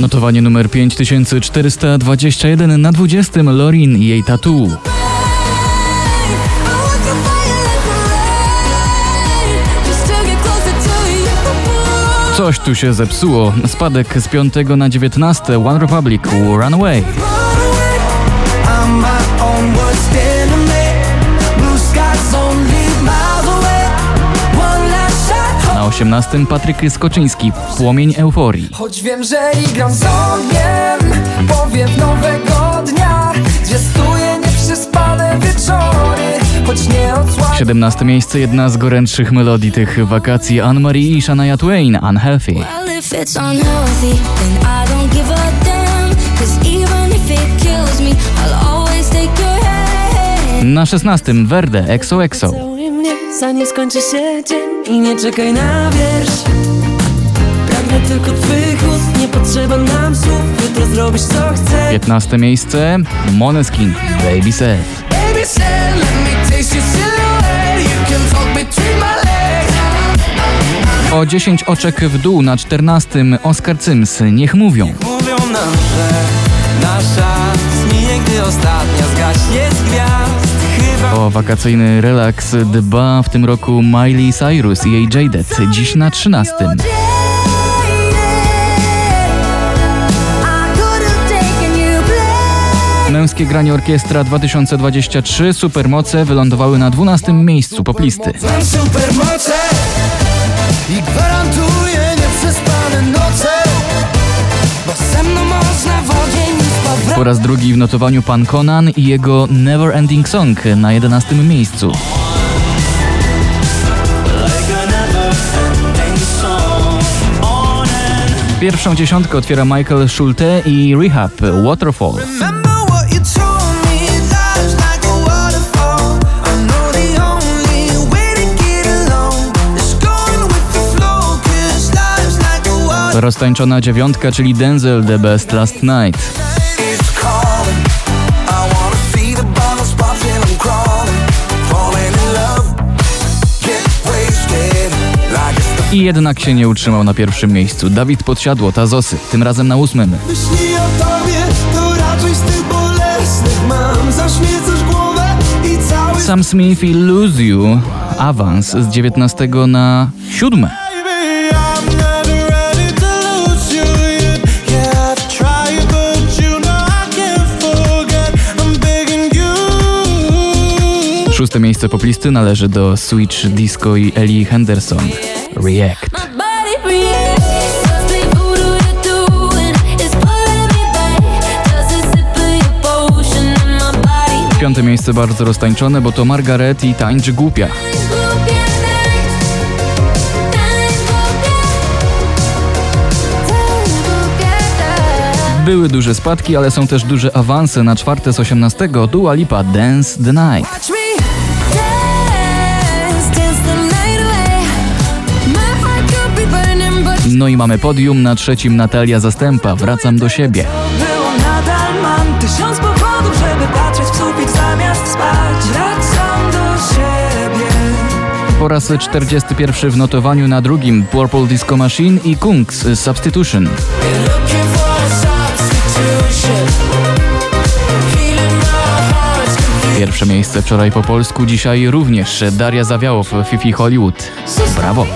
Notowanie numer 5421 na 20 Lorin i jej tatu. Coś tu się zepsuło. Spadek z 5 na 19 One Republic Runaway. 18 Patryk Skoczyński Płomień euforii. Choć wiem, że igram z ogniem Powiew nowego dnia Zwiastuje nieprzespane wieczory Choć nie odsłania 17 miejsce jedna z gorętszych melodii tych wakacji Anne-Marie i Shania Twain Unhealthy. Well, if it's unhealthy, then I don't give a damn. Cause even if it kills me, I'll always take your hand. Na 16 Verde Exo Exo. Zanim skończy się dzień I nie czekaj na wiersz. Pragnę tylko twych ust Nie potrzeba nam słów Jutro zrobisz co chcesz 15 miejsce Moneskin Baby Said. Baby said, let me taste your silhouette. You can talk between my legs. O 10 oczek w dół na 14 Oscar Sims Niech mówią. Mówią nam, że nasza zminie, gdy ostatnia zgaśnie z gwiazd O wakacyjny relaks dba w tym roku Miley Cyrus i jej Jaded dziś na 13. I could have taken you place. Męskie granie orkiestra 2023 Supermoce wylądowały na 12 miejscu poplisty. Mam supermoce I gwarantuję raz drugi w notowaniu pan Conan i jego Never Ending Song na 11 miejscu. Pierwszą dziesiątkę otwiera Michael Schulte i Rehab Waterfall. Roztańczona dziewiątka, czyli Denzel The Best Last Night. I jednak się nie utrzymał na pierwszym miejscu. Dawid Podsiadło, Tazosy, tym razem na ósmym. Myśli o tobie To raczej z tych bolesnych mam Zaśmiecasz głowę i cały Sam Smith i Lose You, awans z 19 na 7. Szóste miejsce poplisty należy do Switch Disco i Ellie Henderson. React. Piąte miejsce bardzo roztańczone, bo to Margaret i Tańczy Głupia. Były duże spadki, ale są też duże awanse. Na czwarte z 18 Dua Lipa Dance the Night. No i mamy podium na trzecim Natalia Zastępa. Wracam do siebie. Było nadal mam Tysiąc powodów, żeby patrzeć w sufit zamiast spać Wracam do siebie Po raz 41 w notowaniu na drugim Purple Disco Machine i Kungs Substitution. Pierwsze miejsce wczoraj po polsku, dzisiaj również Daria Zawiałow, Fifi Hollywood. Brawo!